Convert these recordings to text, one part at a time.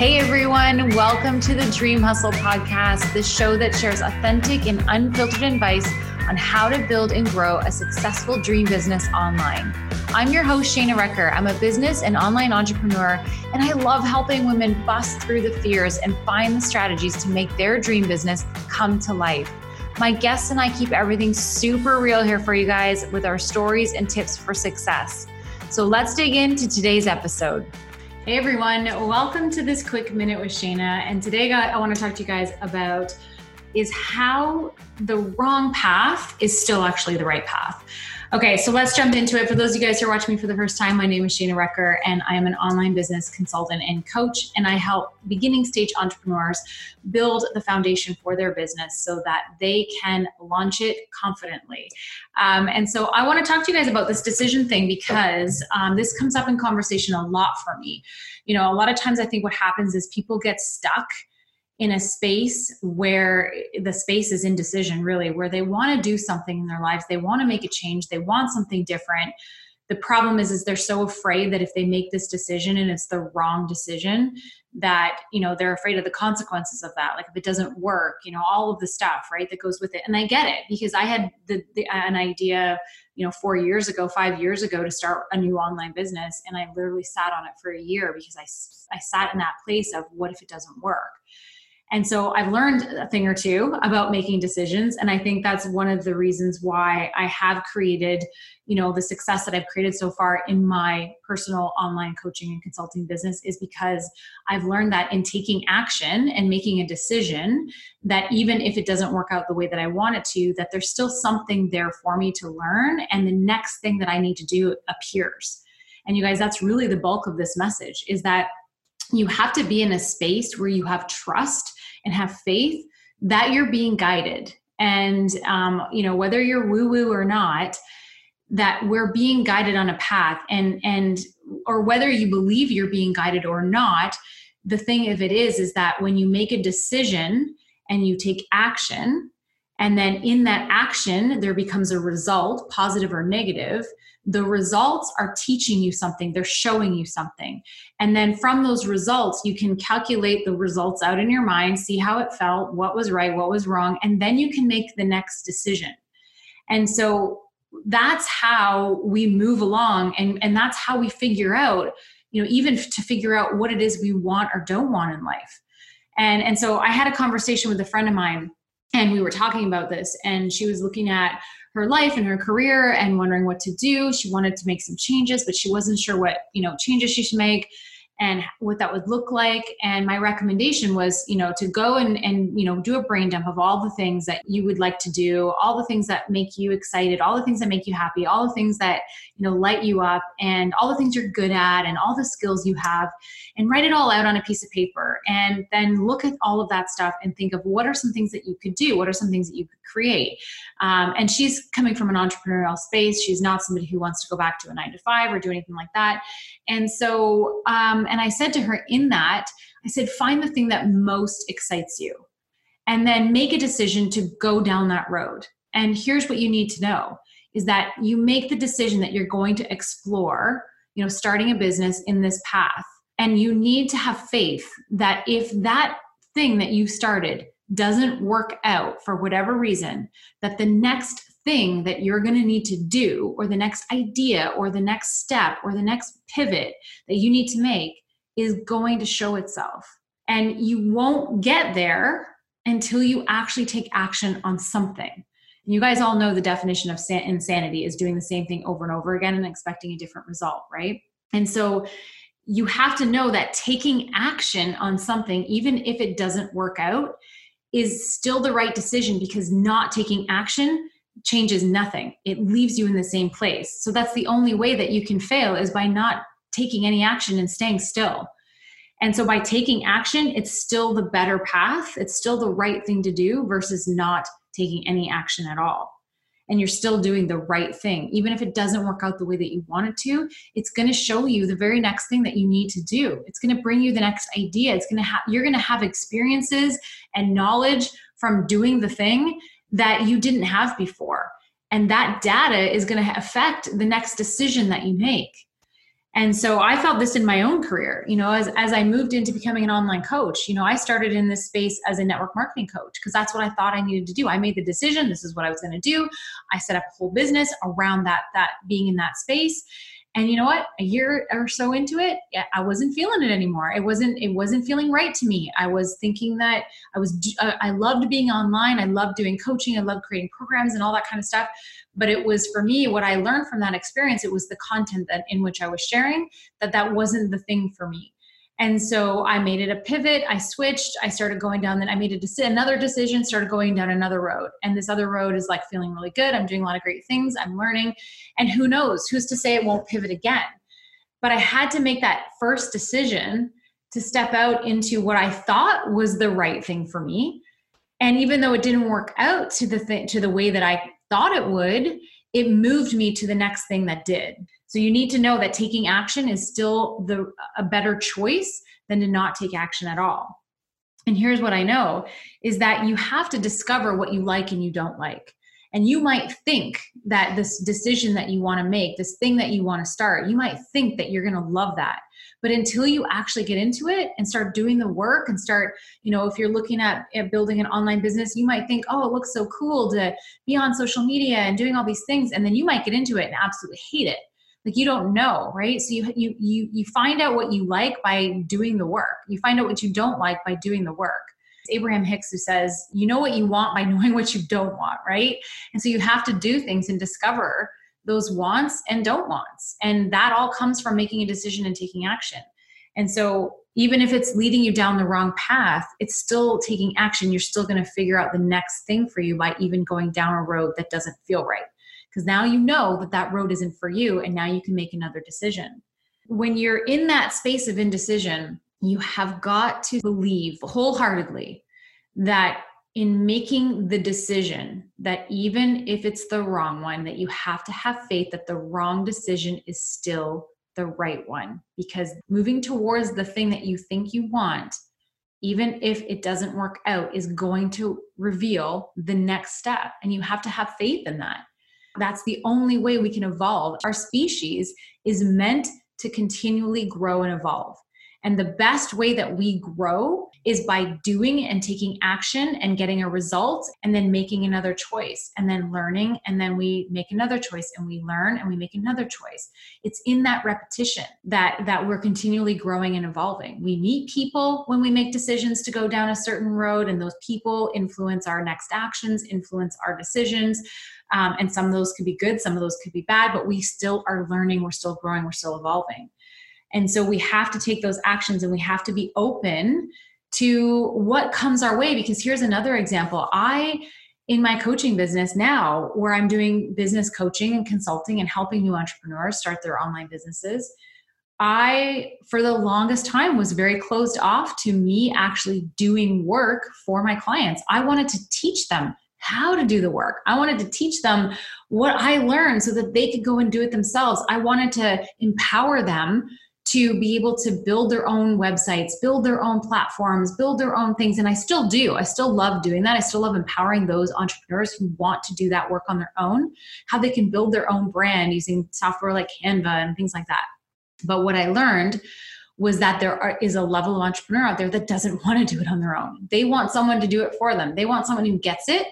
Hey everyone, welcome to the Dream Hustle podcast, the show that shares authentic and unfiltered advice on how to build and grow a successful dream business online. I'm your host, Shana Recker. I'm a business and online entrepreneur, and I love helping women bust through the fears and find the strategies to make their dream business come to life. My guests and I keep everything super real here for you guys with our stories and tips for success. So let's dig into today's episode. Hey everyone, welcome to this quick minute with Shana. And today I want to talk to you guys about is how the wrong path is still actually the right path. Okay, so let's jump into it. For those of you guys who are watching me for the first time, my name is Shana Recker, and I am an online business consultant and coach. And I help beginning stage entrepreneurs build the foundation for their business so that they can launch it confidently. Um, and so I want to talk to you guys about this decision thing because um, this comes up in conversation a lot for me. You know, a lot of times I think what happens is people get stuck in a space where the space is indecision really where they want to do something in their lives they want to make a change they want something different. The problem is is they're so afraid that if they make this decision and it's the wrong decision that you know they're afraid of the consequences of that. Like if it doesn't work you know all of the stuff right that goes with it. And i get it because i had the, the an idea you know 4 years ago 5 years ago to start a new online business and i literally sat on it for a year because i i sat in that place of what if it doesn't work and so I've learned a thing or two about making decisions. And I think that's one of the reasons why I have created, you know, the success that I've created so far in my personal online coaching and consulting business is because I've learned that in taking action and making a decision, that even if it doesn't work out the way that I want it to, that there's still something there for me to learn. And the next thing that I need to do appears. And you guys, that's really the bulk of this message is that you have to be in a space where you have trust and have faith that you're being guided. And um, you know whether you're woo woo or not that we're being guided on a path. And and or whether you believe you're being guided or not the thing of it is is that when you make a decision and you take action and then in that action there becomes a result positive or negative the results are teaching you something, they're showing you something. And then from those results, you can calculate the results out in your mind, see how it felt, what was right, what was wrong, and then you can make the next decision. And so that's how we move along and, and that's how we figure out, you know, even to figure out what it is we want or don't want in life. And and so I had a conversation with a friend of mine and we were talking about this and she was looking at her life and her career and wondering what to do. She wanted to make some changes, but she wasn't sure what, you know, changes she should make and what that would look like. And my recommendation was you know to go and and you know do a brain dump of all the things that you would like to do all the things that make you excited all the things that make you happy all the things that you know light you up and all the things you're good at and all the skills you have and write it all out on a piece of paper. And then look at all of that stuff and think of what are some things that you could do what are some things that you could create. Um, and she's coming from an entrepreneurial space. She's not somebody who wants to go back to a nine to five or do anything like that and so um, and I said to her in that, I said, find the thing that most excites you and then make a decision to go down that road. And here's what you need to know is that you make the decision that you're going to explore, you know, starting a business in this path. And you need to have faith that if that thing that you started doesn't work out for whatever reason, that the next thing that you're going to need to do, or the next idea, or the next step, or the next pivot that you need to make is going to show itself. And you won't get there until you actually take action on something. you guys all know the definition of insanity is doing the same thing over and over again and expecting a different result, right? And so you have to know that taking action on something, even if it doesn't work out, is still the right decision because not taking action changes nothing. It leaves you in the same place. So that's the only way that you can fail is by not taking any action and staying still. And so by taking action, it's still the better path. It's still the right thing to do versus not taking any action at all. And you're still doing the right thing. Even if it doesn't work out the way that you want it to, it's going to show you the very next thing that you need to do. It's going to bring you the next idea. It's going to have you're going to have experiences and knowledge from doing the thing that you didn't have before. And that data is going to affect the next decision that you make. and so i felt this in my own career you know as, as i moved into becoming an online coach you know i started in this space as a network marketing coach because that's what i thought i needed to do i made the decision this is what i was going to do i set up a whole business around that that being in that space and you know what? A year or so into it i wasn't feeling it anymore. It wasn't it wasn't feeling right to me. I was thinking that i was uh, i loved being online. I loved doing coaching. I loved creating programs and all that kind of stuff. But it was for me what i learned from that experience it was the content that in which i was sharing that that wasn't the thing for me and so I made it a pivot. I switched. I started going down. Then I made a deci- another decision. Started going down another road. And this other road is like feeling really good. I'm doing a lot of great things. I'm learning. And who knows? Who's to say it won't pivot again? But I had to make that first decision to step out into what I thought was the right thing for me. And even though it didn't work out to the th- to the way that I thought it would, it moved me to the next thing that did. So you need to know that taking action is still the a better choice than to not take action at all. And here's what I know is that you have to discover what you like and you don't like. And you might think that this decision that you want to make, this thing that you want to start, you might think that you're going to love that. But until you actually get into it and start doing the work and start, you know, if you're looking at, at building an online business, you might think, oh, it looks so cool to be on social media and doing all these things. And then you might get into it and absolutely hate it like you don't know right? So you you you you find out what you like by doing the work. You find out what you don't like by doing the work. It's abraham hicks who says you know what you want by knowing what you don't want right? And so you have to do things and discover those wants and don't wants. And that all comes from making a decision and taking action. And so even if it's leading you down the wrong path it's still taking action. You're still going to figure out the next thing for you by even going down a road that doesn't feel right because now you know that that road isn't for you and now you can make another decision. When you're in that space of indecision, you have got to believe wholeheartedly that in making the decision that even if it's the wrong one that you have to have faith that the wrong decision is still the right one because moving towards the thing that you think you want even if it doesn't work out is going to reveal the next step and you have to have faith in that that's the only way we can evolve. Our species is meant to continually grow and evolve. And the best way that we grow is by doing and taking action and getting a result and then making another choice and then learning and then we make another choice and we learn and we make another choice. It's in that repetition that that we're continually growing and evolving. We meet people when we make decisions to go down a certain road and those people influence our next actions, influence our decisions. Um, and some of those could be good, some of those could be bad, but we still are learning, we're still growing, we're still evolving. And so we have to take those actions and we have to be open to what comes our way. Because here's another example I, in my coaching business now, where I'm doing business coaching and consulting and helping new entrepreneurs start their online businesses. I, for the longest time, was very closed off to me actually doing work for my clients. I wanted to teach them how to do the work. I wanted to teach them what I learned so that they could go and do it themselves. I wanted to empower them to be able to build their own websites, build their own platforms, build their own things. And I still do. I still love doing that. I still love empowering those entrepreneurs who want to do that work on their own, how they can build their own brand using software like Canva and things like that. But what I learned was that there are, is a level of entrepreneur out there that doesn't want to do it on their own. They want someone to do it for them. They want someone who gets it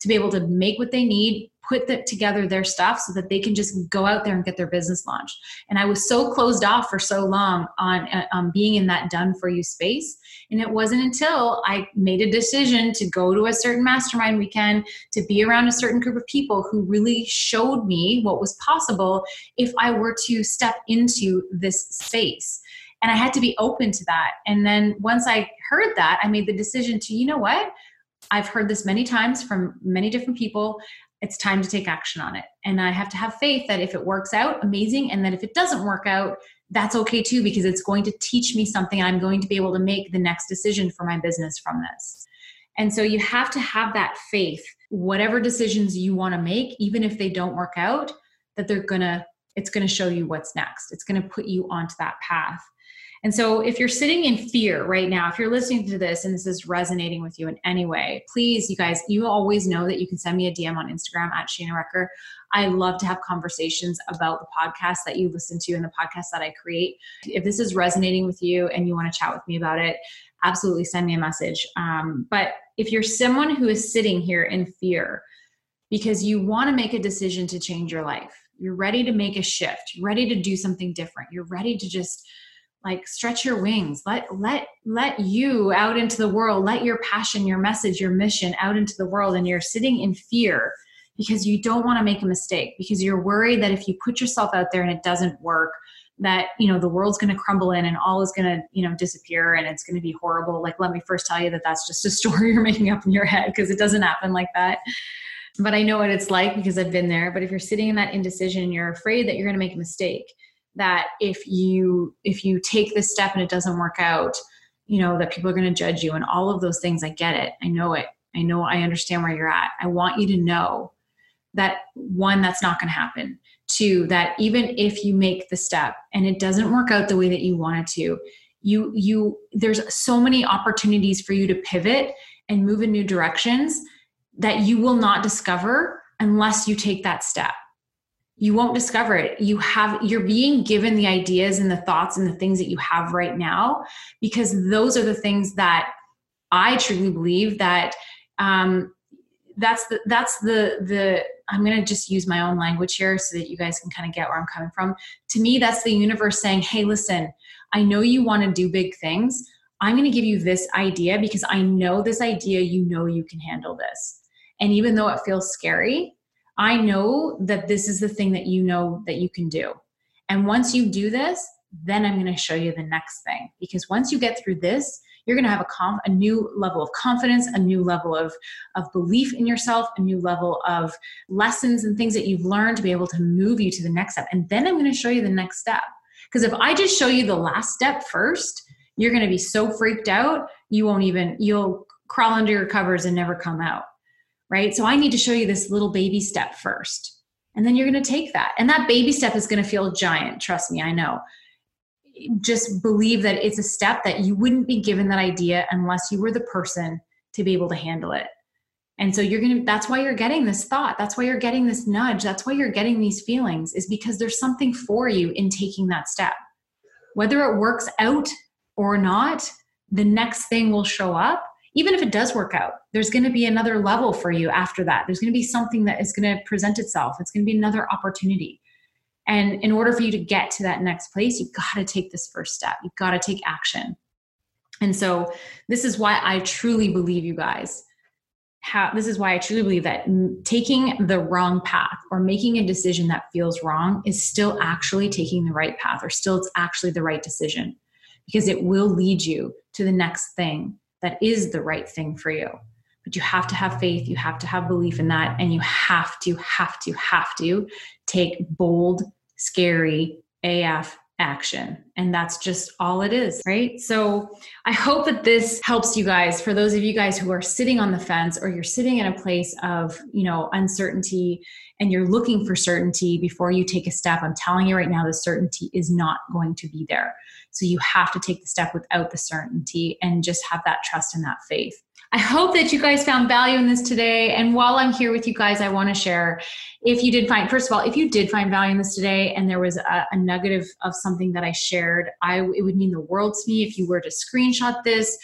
to be able to make what they need, put the, together their stuff so that they can just go out there and get their business launched. And I was so closed off for so long on uh, um, being in that done for you space. And it wasn't until I made a decision to go to a certain mastermind weekend, to be around a certain group of people who really showed me what was possible if I were to step into this space and I had to be open to that. And then once I heard that, I made the decision to, you know what? I've heard this many times from many different people. It's time to take action on it. And I have to have faith that if it works out, amazing. And that if it doesn't work out, that's okay too, because it's going to teach me something. I'm going to be able to make the next decision for my business from this. And so you have to have that faith, whatever decisions you want to make, even if they don't work out, that they're going to, it's going to show you what's next. It's going to put you onto that path. And so, if you're sitting in fear right now, if you're listening to this and this is resonating with you in any way, please, you guys, you always know that you can send me a DM on Instagram at Shana Recker. I love to have conversations about the podcast that you listen to and the podcast that I create. If this is resonating with you and you want to chat with me about it, absolutely send me a message. Um, but if you're someone who is sitting here in fear because you want to make a decision to change your life, you're ready to make a shift, ready to do something different, you're ready to just like stretch your wings. Let let let you out into the world. Let your passion your message your mission out into the world and you're sitting in fear because you don't want to make a mistake because you're worried that if you put yourself out there and it doesn't work that you know the world's going to crumble in and all is going to you know disappear and it's going to be horrible. Like let me first tell you that that's just a story you're making up in your head because it doesn't happen like that. But i know what it's like because i've been there. But if you're sitting in that indecision and you're afraid that you're going to make a mistake that if you if you take this step and it doesn't work out you know that people are going to judge you and all of those things i get it. I know it. I know i understand where you're at. I want you to know that one that's not going to happen. Two that even if you make the step and it doesn't work out the way that you want it to you you there's so many opportunities for you to pivot and move in new directions that you will not discover unless you take that step you won't discover it. You have you're being given the ideas and the thoughts and the things that you have right now because those are the things that i truly believe that um, that's the that's the the i'm going to just use my own language here so that you guys can kind of get where i'm coming from. To me that's the universe saying hey listen i know you want to do big things. I'm going to give you this idea because i know this idea you know you can handle this. And even though it feels scary I know that this is the thing that you know that you can do. And once you do this, then I'm going to show you the next thing. Because once you get through this, you're going to have a, a new level of confidence, a new level of, of belief in yourself, a new level of lessons and things that you've learned to be able to move you to the next step. And then I'm going to show you the next step. Because if I just show you the last step first, you're going to be so freaked out, you won't even, you'll crawl under your covers and never come out right? So I need to show you this little baby step first. And then you're going to take that. And that baby step is going to feel giant. Trust me, I know. Just believe that it's a step that you wouldn't be given that idea unless you were the person to be able to handle it. And so you're going to, that's why you're getting this thought. That's why you're getting this nudge. That's why you're getting these feelings, is because there's something for you in taking that step. Whether it works out or not, the next thing will show up even if it does work out, there's going to be another level for you after that. There's going to be something that is going to present itself. It's going to be another opportunity. And in order for you to get to that next place, you've got to take this first step. You've got to take action. And so, this is why I truly believe you guys. How, this is why I truly believe that taking the wrong path or making a decision that feels wrong is still actually taking the right path or still it's actually the right decision because it will lead you to the next thing that is the right thing for you. But you have to have faith, you have to have belief in that, and you have to, have to, have to take bold, scary AF action. And that's just all it is, right? So I hope that this helps you guys. For those of you guys who are sitting on the fence or you're sitting in a place of, you know, uncertainty and you're looking for certainty before you take a step, I'm telling you right now, the certainty is not going to be there. So you have to take the step without the certainty and just have that trust and that faith. I hope that you guys found value in this today. And while I'm here with you guys, I want to share if you did find, first of all, if you did find value in this today and there was a, a nugget of, of something that I shared, I, it would mean the world to me if you were to screenshot this.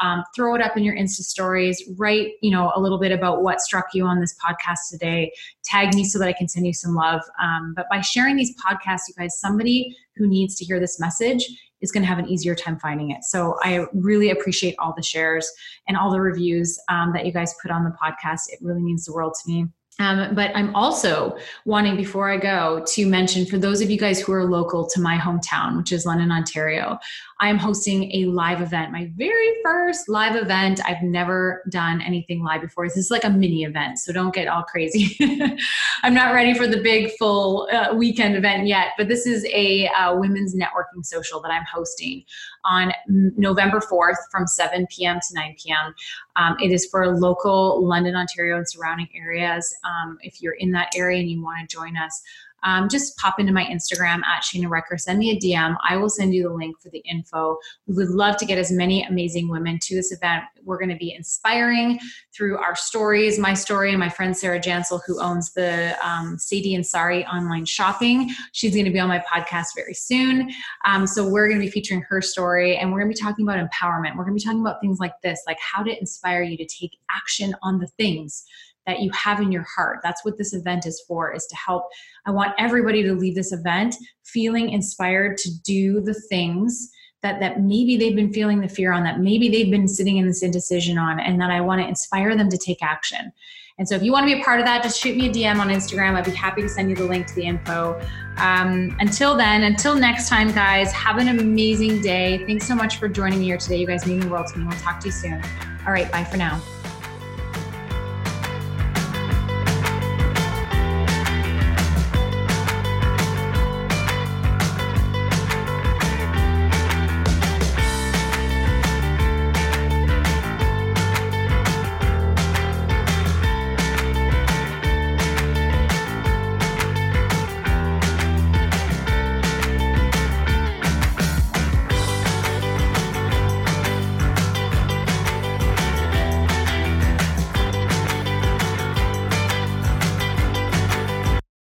Um, throw it up in your insta stories write you know a little bit about what struck you on this podcast today tag me so that i can send you some love um, but by sharing these podcasts you guys somebody who needs to hear this message is going to have an easier time finding it. So I really appreciate all the shares and all the reviews um, that you guys put on the podcast. It really means the world to me. Um, but I'm also wanting, before I go, to mention for those of you guys who are local to my hometown, which is London, Ontario, I am hosting a live event, my very first live event. I've never done anything live before. This is like a mini event, so don't get all crazy. I'm not ready for the big full uh, weekend event yet, but this is a uh, women's networking social that I'm hosting on November 4th from 7 p.m. to 9 p.m. Um, it is for local London, Ontario, and surrounding areas. Um, if you're in that area and you want to join us, um, just pop into my Instagram at Shana Recker, send me a DM. I will send you the link for the info. We would love to get as many amazing women to this event. We're going to be inspiring through our stories, my story, and my friend Sarah Jansel, who owns the um, Sadie and Sari online shopping. She's going to be on my podcast very soon. Um, so we're going to be featuring her story and we're going to be talking about empowerment. We're going to be talking about things like this, like how to inspire you to take action on the things that you have in your heart. That's what this event is for, is to help. I want everybody to leave this event feeling inspired to do the things that that maybe they've been feeling the fear on that maybe they've been sitting in this indecision on and that i want to inspire them to take action. And so if you want to be a part of that just shoot me a dm on instagram. I'd be happy to send you the link to the info. Um, until then until next time guys have an amazing day. Thanks so much for joining me here today. You guys mean the world to me we'll talk to you soon. All right bye for now